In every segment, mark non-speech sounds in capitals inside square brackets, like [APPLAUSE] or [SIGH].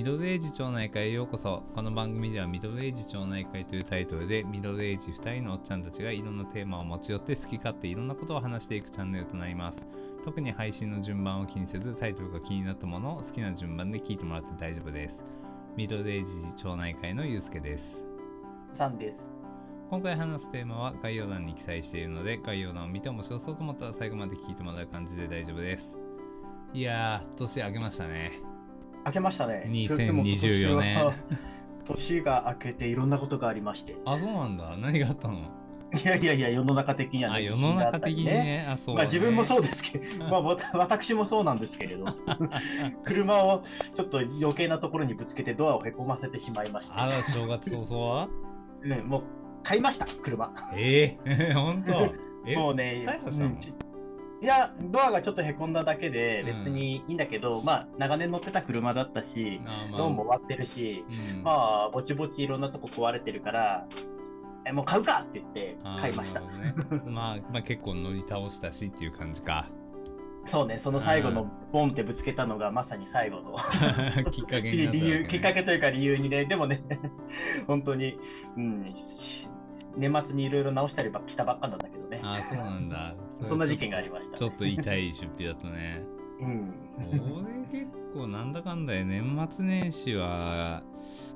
ミドルエイジ町内会へようこそ。この番組ではミドルエイジ町内会というタイトルでミドルエイジ2人のおっちゃんたちがいろんなテーマを持ち寄って好き勝手いろんなことを話していくチャンネルとなります。特に配信の順番を気にせずタイトルが気になったものを好きな順番で聞いてもらって大丈夫です。ミドルエイジ町内会のゆうすけです。さんです。今回話すテーマは概要欄に記載しているので概要欄を見て面白そうと思ったら最後まで聞いてもらう感じで大丈夫です。いやー年明けましたね明けましたね。2024年年が明けていろんなことがありまして。あそうなんだ。何があったの？いやいやいや、世の中的にはね。あ世の中的にね。あそう、ね、まあ自分もそうですけど、まあ私もそうなんですけれど、[LAUGHS] 車をちょっと余計なところにぶつけてドアをへこませてしまいまして、あら正月早々は？うんもう買いました、車。ええ [LAUGHS] 本当？えもうね大破したの？うんちいや、ドアがちょっとへこんだだけでうん。別にいいんだけど、まあ長年乗ってた車だったし、あまあ。ローンも終わってるし、うん。まあ、ぼちぼちいろんなとこ壊れてるから、え、もう買うかって言って買いました。ね。まあ、まあ結構乗り倒したしっていう感じか。そうね、その最後のボンってぶつけたのがまさに最後の [LAUGHS] きっかけね、理由、きっかけというか理由にね、でもね、[LAUGHS] 本当に、うん、し年末にいろいろ直したりばしたばっかなんだけどね、あそうなんだそんな事件がありました、ちょっと痛い出費だったね。[LAUGHS] うん。俺結構なんだかんだで年末年始は、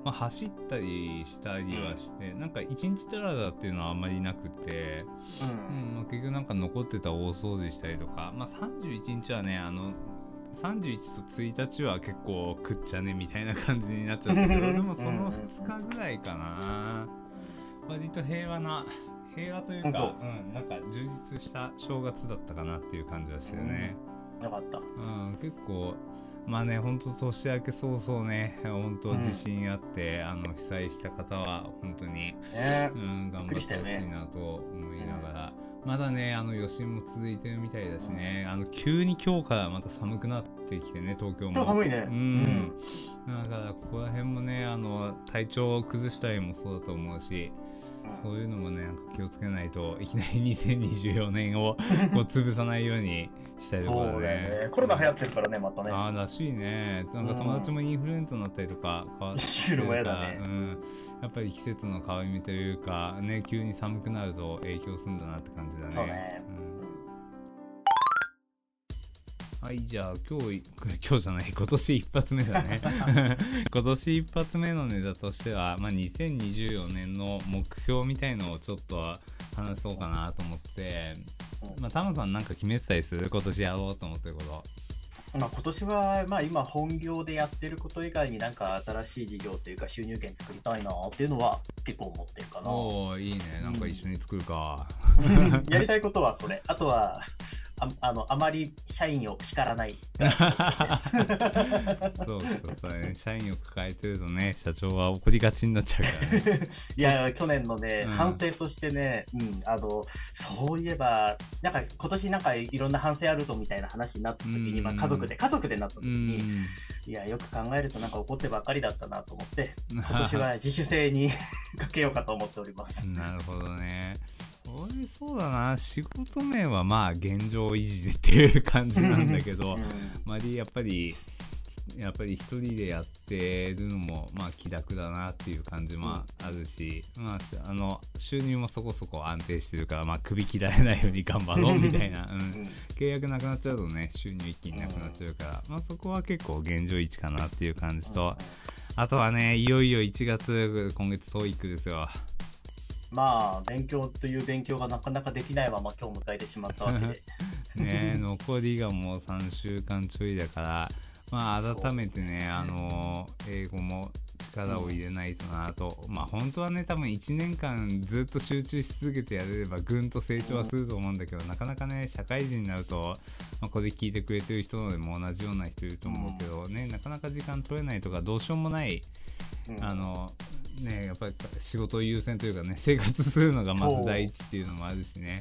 まあ、走ったりしたりはして、なんか一日だらだっていうのはあんまりなくて、うん。うんまあ、結局なんか残ってた大掃除したりとか、まあ、31日はねあの31と1日は結構食っちゃねみたいな感じになっちゃったけど [LAUGHS] でもその2日ぐらいかな。割と平和な平和というか、本うん、なんか充実した正月だったかなっていう感じはしたよね。よかった。うん、結構まあね本当年明け早々ね本当地震あって、あの被災した方は本当に、ね。うん、頑張ってほしいなと思いながら、まだねあの余震も続いてるみたいだしね、あの急に今日からまた寒くなってきてね東京も。寒いね。うん、だからここら辺もねあの体調を崩したりもそうだと思うしそういうのもねなんか気をつけないといきなり2024 [LAUGHS] 年をこう [LAUGHS] 潰さないようにしたいところだだよね。コロナ流行ってるからね、またね。ああらしいね。なんか友達もインフルエンザになったりとか変わってインフルもやだね。うん、やっぱり季節の変わり目というかね急に寒くなると影響するんだなって感じだね。そうね。うんはいじゃあ今日 [LAUGHS] 今日じゃない今年一発目だね。[LAUGHS] 今年一発目のネタとしては、まあ、2024年の目標みたいのをちょっと話そうかなと思って、うん。まあ、タムさんなんか決めてたりする？今年やろうと思ってること。まあ、今年は、まあ、今本業でやってること以外になんか新しい事業というか収入源作りたいなっていうのは結構思ってるかな。おおいいね。なんか一緒に作るか、[LAUGHS] やりたいことはそれ。あとは、ああのあまり社員を叱らない。[LAUGHS] そうそうそう。ね社員を抱えてるとね社長は怒りがちになっちゃうからね。[LAUGHS] いや、去年のね、うん。反省としてね、うん、あの、そういえば、なんか今年なんかいろんな反省あるとみたいな話になった時に、うん。まあ家族で、家族でなった時うに、ん。いや、よく考えるとなんか怒ってばっかりだったなと思って、[LAUGHS] 今年は自主性にかけようかと思っております。なるほどね俺そうだな。仕事面はまあ現状維持でっていう感じなんだけど、うん。まりやっぱりやっぱり一人でやってるのもまあ気楽だなっていう感じもあるし、まあ、あの収入もそこそこ安定してるから、まあ、首切られないように頑張ろう [LAUGHS] みたいな、うん、うん。契約なくなっちゃうとね収入一気になくなっちゃうから、まあ、そこは結構現状維持かなっていう感じと、あとはねいよいよ1月今月 TOEIC ですよまあ、勉強という勉強がなかなかできないまま今日迎えてしまったわけで。[LAUGHS] ね残りがもう3週間ちょいだからまあ改めてねあの英語も力を入れないとなと、まあ本当はね多分1年間ずっと集中し続けてやれればぐんと成長はすると思うんだけど、なかなかね社会人になると、まあ、これ聞いてくれてる人でも同じような人いると思うけどね、なかなか時間取れないとかどうしようもないうん。あのねやっぱり仕事優先というかね生活するのがまず第一っていうのもあるしね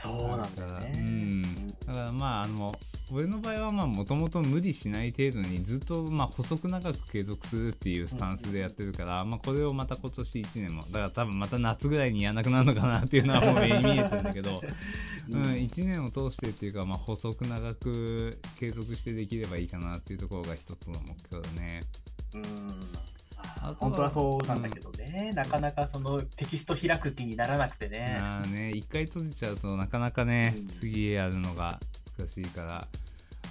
そうなんだよね。うんだからまああの俺の場合はまあもともと無理しない程度にずっとまあ細く長く継続するっていうスタンスでやってるから、まあこれをまた今年1年もだから多分また夏ぐらいにやんなくなるのかなっていうのはもう目に見えてるんだけど、[LAUGHS] うん、1年を通してっていうかまあ細く長く継続してできればいいかなっていうところが一つの目標だね。うん本当はそうなんだけどね、なかなかそのテキスト開く気にならなくてね。まあね一回閉じちゃうとなかなかね、うん。次やるのが難しいから、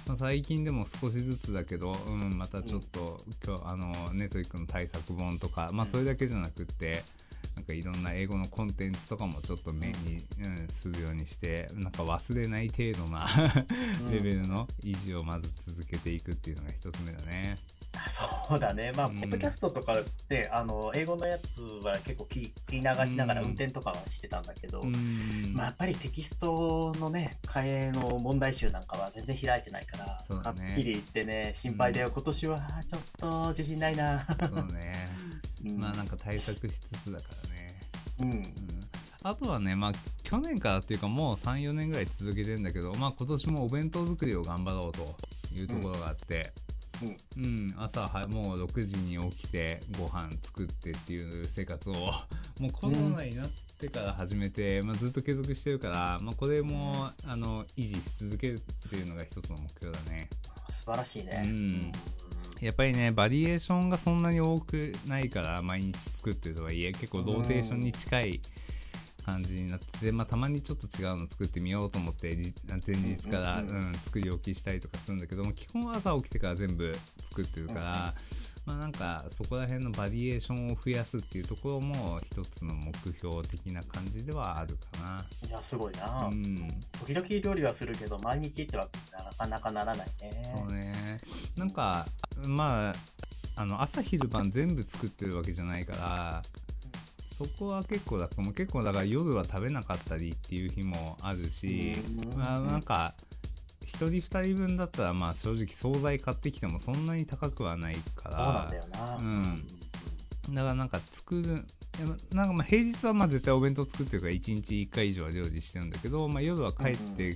まあ、最近でも少しずつだけど、うん、またちょっと、今日あのネトリックの対策本とか、まあ、うん。それだけじゃなくってなんかいろんな英語のコンテンツとかもちょっと目に、うんするようにしてなんか忘れない程度なうん。[LAUGHS] レベルの維持をまず続けていくっていうのが一つ目だね。そうだね、まあ、うん。ポッドキャストとかで、あの英語のやつは結構聞聞き流しながらうん。運転とかはしてたんだけど、うん。まあ、やっぱりテキストのね、替えの問題集なんかは全然開いてないから、ね。はっきり言ってね、心配だよ、今年はちょっと自信ないな。そうね。[LAUGHS] うん。まあなんか対策しつつだからね。うん。うん。あとはね、まあ、去年からっていうかもう34年ぐらい続けてんだけど、まあ、今年もお弁当作りを頑張ろうというところがあって、うん朝はもう6時に起きてご飯作ってっていう生活を [LAUGHS] もうコロナになってから始めて、まあ、ずっと継続してるから、まあ、これもあの維持し続けるっていうのが一つの目標だね。素晴らしいね。うん。やっぱりねバリエーションがそんなに多くないから毎日作ってるとはいえ結構ローテーションに近い感じになってて、まあ、たまにちょっと違うの作ってみようと思ってじ前日から、うん作り置きしたりとかするんだけども基本は朝起きてから全部作ってるから、まあなんかそこら辺のバリエーションを増やすっていうところも一つの目標的な感じではあるかな。いや、すごいな。うん時々料理はするけど、毎日ってわけになかなかならないね。そうねなんかまああの朝昼晩全部作ってるわけじゃないからそこは結構だもう。結構だから夜は食べなかったりっていう日もあるし、うん。まあ、なんか1人2人分だったらまあ正直惣菜買ってきてもそんなに高くはないかそうなんらだよな。うん。だからなんか作るなんかまあ平日はまあ絶対お弁当作ってるから1日1回以上は料理してるんだけど、まあ、夜は帰って、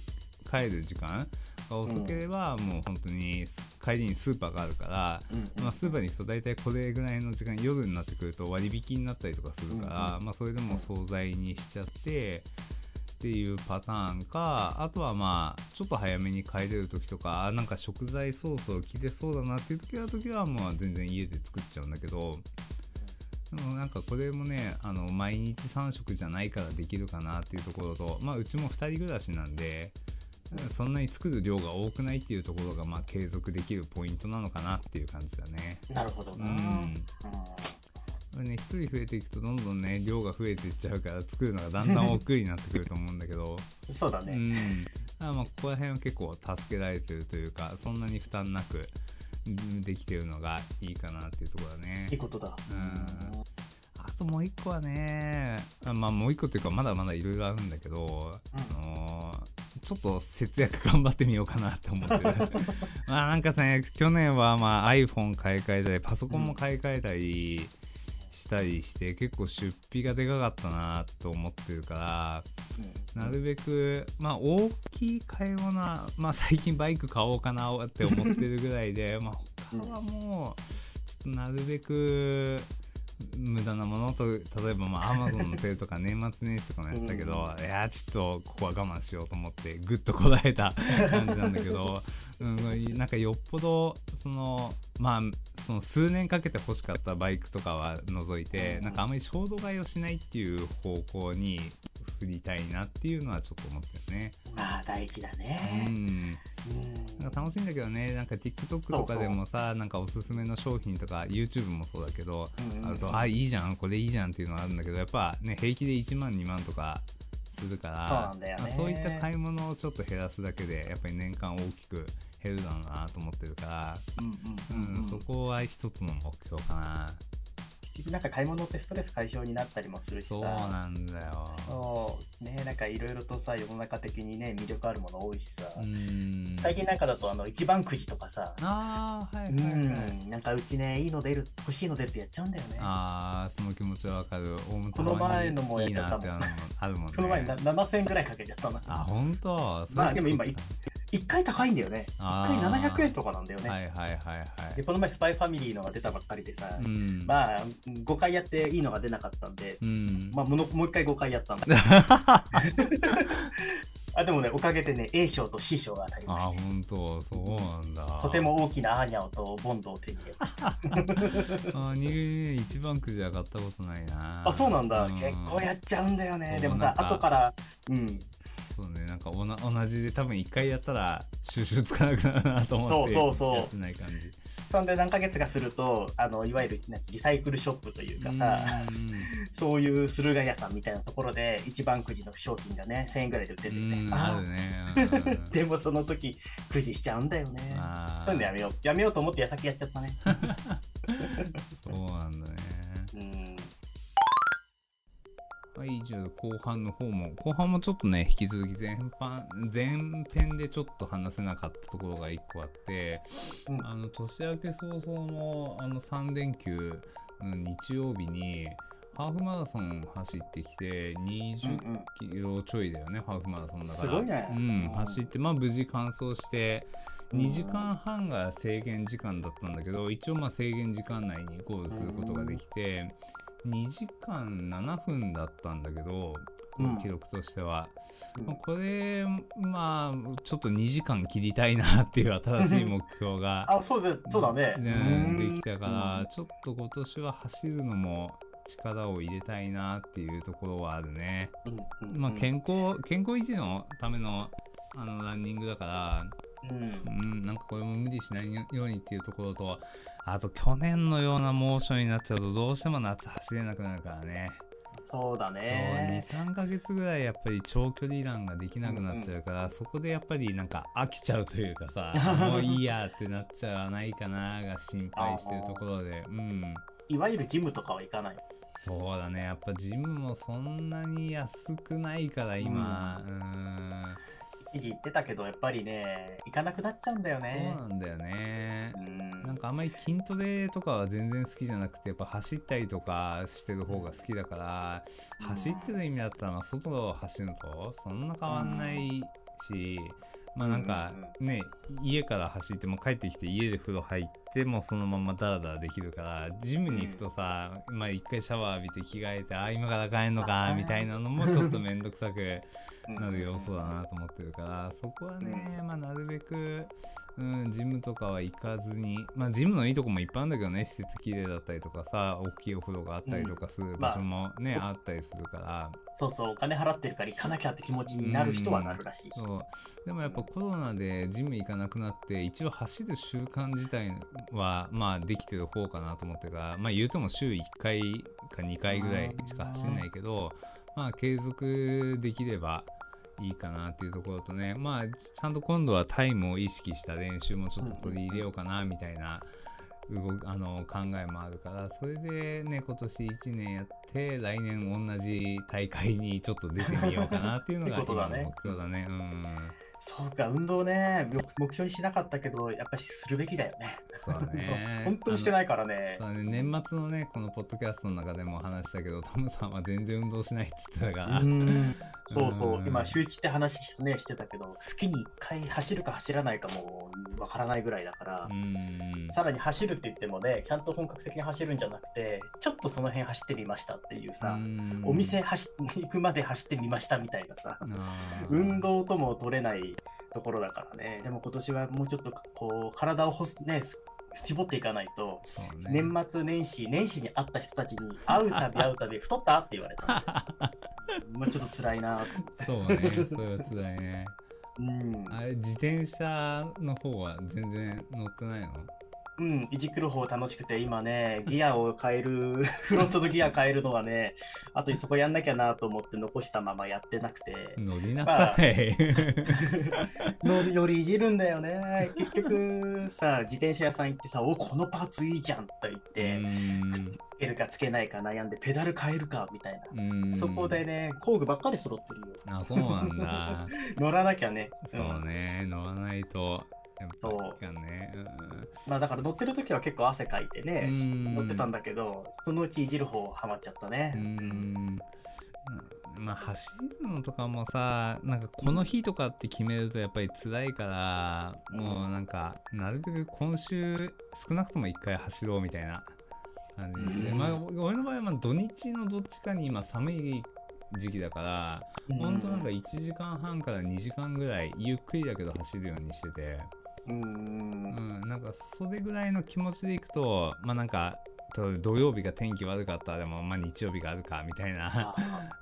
帰る時間が遅ければもう本当に帰りにスーパーがあるから、まあ、スーパーに行くと大体これぐらいの時間夜になってくると割引になったりとかするから、うんまあ、それでもう惣菜にしちゃってっていうパターンかあとはまあちょっと早めに帰れる時とかあなんか食材そろそろ切れそうだなっていう時は時はまあ全然家で作っちゃうんだけどでもなんかこれもねあの毎日3食じゃないからできるかなっていうところとまあうちも2人暮らしなんでそんなに作る量が多くないっていうところがまあ継続できるポイントなのかなっていう感じだね。なるほどな。うんうんこれね、1人増えていくとどんどんね量が増えていっちゃうから作るのがだんだん億劫になってくると思うんだけど、[LAUGHS] そうだね。うん、あまあここら辺は結構助けられてるというかそんなに負担なくうんできてるのがいいかなっていうところだねいい。ことだ。うんあともう一個はねあまあもう一個っていうかまだまだいろいろあるんだけど、うんあちょっと節約頑張ってみようかなって思ってる。[LAUGHS] まあなんかね去年はまあ iPhone 買い替えたりパソコンも買い替えたりしたりして、結構出費がでかかったなと思ってるからなるべくまあ大きい買い物はまあ最近バイク買おうかなって思ってるぐらいでまあ他はもうちょっとなるべく無駄なものと例えばまあアマゾンのセールとか年末年始とかもやったけど、いやちょっとここは我慢しようと思ってぐっとこらえた [LAUGHS] 感じなんだけど、うん、なんかよっぽどそのまあその数年かけて欲しかったバイクとかは除いて、うん。なんかあまり衝動買いをしないっていう方向に振りたいなっていうのはちょっと思ってるね。まあ大事だうね。ん。うん。なんか楽しいんだけどね。なんか TikTok とかでもさなんかおすすめの商品とか YouTube もそうだけど、うんあるとあいいじゃんこれいいじゃんっていうのがあるんだけどやっぱね平気で1万2万とかするからそうまあそういった買い物をちょっと減らすだけでやっぱり年間大きく減るだろうなと思ってるから、うんうん。うんそこは一つの目標かな結局なんか買い物ってストレス解消になったりもするしさ。そうなんだよ。そう。ねなんかいろいろとさ世の中的にね魅力あるもの多いしさ、うん。最近なんかだとあの一番くじとかさああはいうはいはい、ん。なんかうちねいいの出る欲しいの出るってやっちゃうんだよね。ああその気持ちはわかる。この前のもやっちゃったもん。あるもんね。この前な7000円ぐらいかけちゃったな。あ本当？まあでも今1回高いんだよね。あ1回ー700円とかなんだよね。はいはいはいはい。で、この前、スパイファミリーのが出たばっかりでさ、うん。まあ、5回やっていいのが出なかったんで、うん。まあ、ものもう一回5回やったんだ [LAUGHS] あでもね、おかげでね、A 賞と C 賞が当たりあまして、本当。そうなんだ。とても大きなアーニャオとボンドを手に入れました。[LAUGHS] あーに一番くじ上がったことないな。あ、そうなんだ。うん。結構やっちゃうんだよね。でもさ、後から、うん、そうねなんかおな同じで多分一回やったら収集つかなくなるなと思ってそうそうそうやってない感じそんで何ヶ月かすると、あのいわゆるリサイクルショップというかさ、[LAUGHS] そういう駿河屋さんみたいなところで、一番くじの商品がね、1000円ぐらいで売ってるうんんうん。でねあね [LAUGHS] でもその時、くじしちゃうんだよね。そういうのやめよう。やめようと思って矢先やっちゃったね。[LAUGHS] そうなんだねはい、じゃあ後半の方も、後半もちょっとね、引き続き前半、前編でちょっと話せなかったところが1個あって、うんあの、年明け早々のあの3連休、うん日曜日に、ハーフマラソン走ってきて、うん20キロちょいだよね、ハーフマラソンだから。ねうん、走って、まあ無事完走して、2時間半が制限時間だったんだけど一応まあ制限時間内にゴールすることができて2時間7分だったんだけどうん。記録としては、うん。まあこれまあちょっと2時間切りたいなっていう新しい目標があ、そうだそうだね。ねうん。できたからちょっと今年は走るのも力を入れたいなっていうところはあるね。うん。うん。まあ健康健康維持のためのあのランニングだからうんうん、なんかこれも無理しないようにっていうところと、あと去年のような猛暑になっちゃうとどうしても夏走れなくなるからね。そうだそう、ね。2、3ヶ月ぐらいやっぱり長距離ランができなくなっちゃうから、そこでやっぱりなんか飽きちゃうというかさ、[LAUGHS] もういいやってなっちゃわないかなが心配してるところで、うん。いわゆるジムとかは行かない。そうだね、やっぱジムもそんなに安くないから今、うん、一時行ってたけど、やっぱりね、行かなくなっちゃうんだよね。そうなんだよね。うん。なんかあんまり筋トレとかは全然好きじゃなくてやっぱ走ったりとかしてる方が好きだから、うん。走ってる意味だったらまあ外を走るのとそんな変わんないし、まあなんかね、家から走っても帰ってきて家で風呂入ってもうそのままダラダラできるからジムに行くとさ、まあ一回シャワー浴びて着替えてあ今から帰んのかみたいなのもちょっと面倒くさくなる要素だなと思ってるからそこはね、まあ、なるべく、うん、ジムとかは行かずに、まあ、ジムのいいとこもいっぱいあるんだけどね施設綺麗だったりとかさ大きいお風呂があったりとかする場所もね、まああったりするから。そうそう、お金払ってるから行かなきゃって気持ちになる人はなるらしいし。そう。でもやっぱコロナでジム行かなくなって一応走る習慣自体はまあできてる方かなと思ってるからまあ言うても週1回か2回ぐらいしか走んないけどまあ継続できればいいかなっていうところとね。まあちゃんと今度はタイムを意識した練習もちょっと取り入れようかなみたいな動あの考えもあるから。それでね今年1年やって来年同じ大会にちょっと出てみようかなっていうのがってことだね今の目標だね。うん。そうか、運動ね、目目標にしなかったけど、やっぱりするべきだよね。そうだね。[LAUGHS] 本当にしてないからね。そう。だね年末のねこのポッドキャストの中でも話したけどトムさんは全然運動しないっつってたから、うんそうそう。う、ん。今、週1って話、ね、してたけど、月に1回走るか走らないかもわからないぐらいだから、うん。さらに走るって言ってもね、ちゃんと本格的に走るんじゃなくて、ちょっとその辺走ってみましたっていうさ、うん。お店走行くまで走ってみましたみたいなさ、運動とも取れないところだからね、でも今年はもうちょっとこう体をね、す絞っていかないと、ね。年末年始、年始に会った人たちに会うたび会うたび、[LAUGHS] 太った？って言われたんで、まあちょっと辛いなそうね。それは辛いねうん、あれ自転車の方は全然乗ってないの？うん、いじくる方楽しくて、今ね、ギアを変える、[LAUGHS] フロントのギア変えるのはね、あとそこやんなきゃなと思って残したままやってなくて、乗りなさい、のよ [LAUGHS] りいじるんだよね。結局さ、自転車屋さん行ってさ、おこのパーツいいじゃんと言って、うんつけるかつけないか悩んで、ペダル変えるかみたいな。うんそこでね、工具ばっかり揃ってるよ。あそうなんだ [LAUGHS] 乗らなきゃね。そうね乗らないとやっぱそう。いかんねまあだから乗ってる時は結構汗かいてね、うん。乗ってたんだけど、そのうちいじる方ハマっちゃったうね。ん。まあ走るのとかもさなんかこの日とかって決めるとやっぱり辛いから、もうなんかなるべく今週少なくとも1回走ろうみたいな感じですね、うん。まあ俺の場合はまあ土日のどっちかに今寒い時期だからほん。となんか1時間半から2時間ぐらいゆっくりだけど走るようにしてて、うんうん、なんかそれぐらいの気持ちでいくとまあなんかと土曜日が天気悪かったらでもまあ日曜日があるかみたいな。あ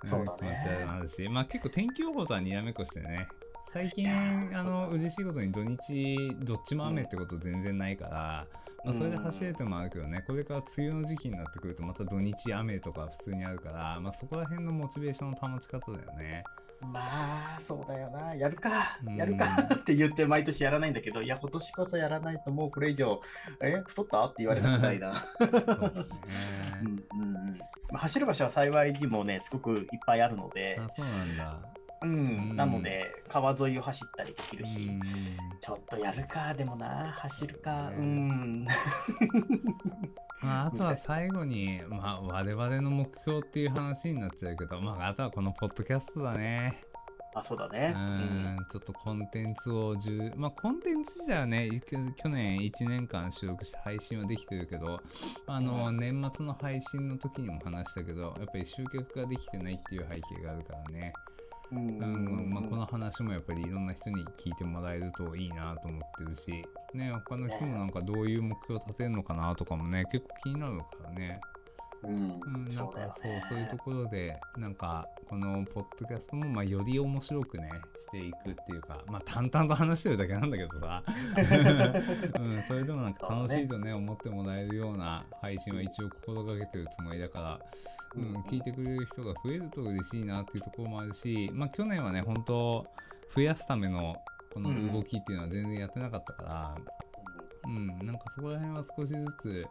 ー [LAUGHS] そうだ気持ちあるし、まあ結構天気予報とはにらめっこしてね、最近あの嬉しいことに土日どっちも雨ってこと全然ないから、まあそれで走れてもあるけどね、これから梅雨の時期になってくるとまた土日雨とか普通にあるから、まあそこら辺のモチベーションの保ち方だよね。まあ、そうだよな。やるか。うん、やるか。[LAUGHS] って言って毎年やらないんだけど、いや、今年こそやらないともうこれ以上、え、太った？って言われたくないな。[LAUGHS] うんうんうん。まあ、走る場所は幸いにもね、すごくいっぱいあるので。あ、、そうなんだ。うんうんなので、川沿いを走ったりできるし、うんちょっとやるか、でもな、走るか、ねうん。[LAUGHS] まあ、あとは最後に、まあ、我々の目標っていう話になっちゃうけど、まあ、あとはこのポッドキャストだね。あ、そうだね。うん、ちょっとコンテンツを10、まあ、コンテンツ自体はね、い去年1年間収録して配信はできてるけど、あの、年末の配信の時にも話したけど、やっぱり集客ができてないっていう背景があるからね。うんうんまあ、この話もやっぱりいろんな人に聞いてもらえるといいなと思ってるし、ね、他の人もなんかどういう目標を立てるのかなとかもね、結構気になるからね。うんうん、なんかそうね。そういうところでなんかこのポッドキャストもまあより面白くねしていくっていうかまあ淡々と話してるだけなんだけどさ、[LAUGHS] うん、それでもなんか楽しいとね思ってもらえるような配信は一応心がけてるつもりだから、うん、聞いてくれる人が増えると嬉しいなっていうところもあるしまあ去年はね本当増やすためのこの動きっていうのは全然やってなかったから、うん、なんかそこら辺は少しずつ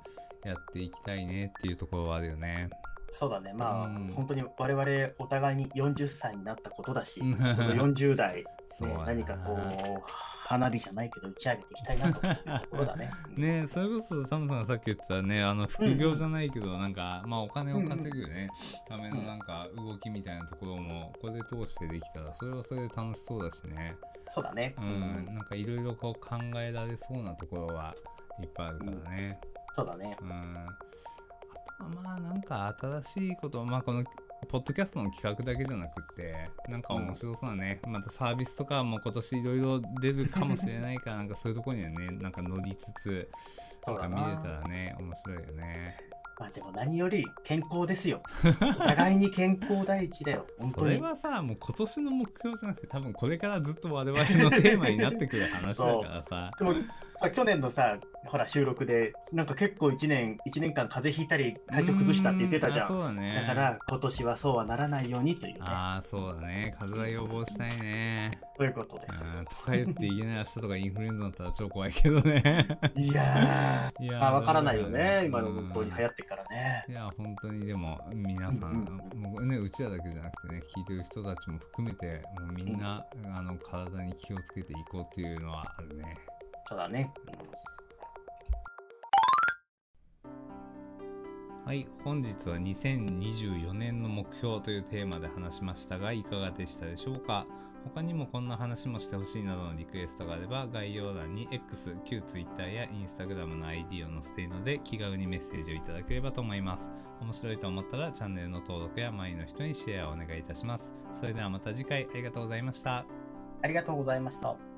やっていきたいねっていうところはあるよね。そうだね、まあ、うん本当に我々お互いに40歳になったことだし、うんこの40代、ねそうだな。何かこう、花火じゃないけど打ち上げていきたいなというところだね。[LAUGHS] ねそれこそサムさんがさっき言ってたねあの副業じゃないけど、なんかまあお金を稼ぐね、ためのなんか動きみたいなところもこれで通してできたらそれはそれで楽しそうだしね。そうだね。うん、なんかいろいろこう考えられそうなところはいっぱいあるからね。そうだね。うん、まあなんか新しいことまあこのポッドキャストの企画だけじゃなくってなんか面白そうだね、またサービスとかも今年いろいろ出るかもしれないから [LAUGHS] なんかそういうところにはねなんか乗りつつなんか見れたらね面白いよねまあでも何より健康ですよ。[LAUGHS] お互いに健康第一だよ。本それ当に。はさもう今年の目標じゃなくて多分これからずっと我々のテーマになってくる話だからさでもさ去年のさ、ほら収録で、なんか結構1年、一年間風邪ひいたり、体調崩したって言ってたじゃん。だねだから今年はそうはならないようにというね。ああそうだね風邪は予防したいねということです。うんとか言っていけない明日とかインフルエンザだったら超怖いけどねいやー、[LAUGHS] いやまあわからないよね。今のうん本当に流行ってからね。いや本当にでも皆さん、うんもうねうちらだけじゃなくてね聞いてる人たちも含めてもうみんな、あの体に気をつけていこうっていうのはあるねそうだね。はい本日は2024年の目標というテーマで話しましたがいかがでしたでしょうか？他にもこんな話もしてほしいなどのリクエストがあれば概要欄に X、旧 Twitter や Instagram の ID を載せているので気軽にメッセージをいただければと思います。面白いと思ったらチャンネルの登録や周りの人にシェアをお願いいたします。それではまた次回ありがとうございました。ありがとうございました。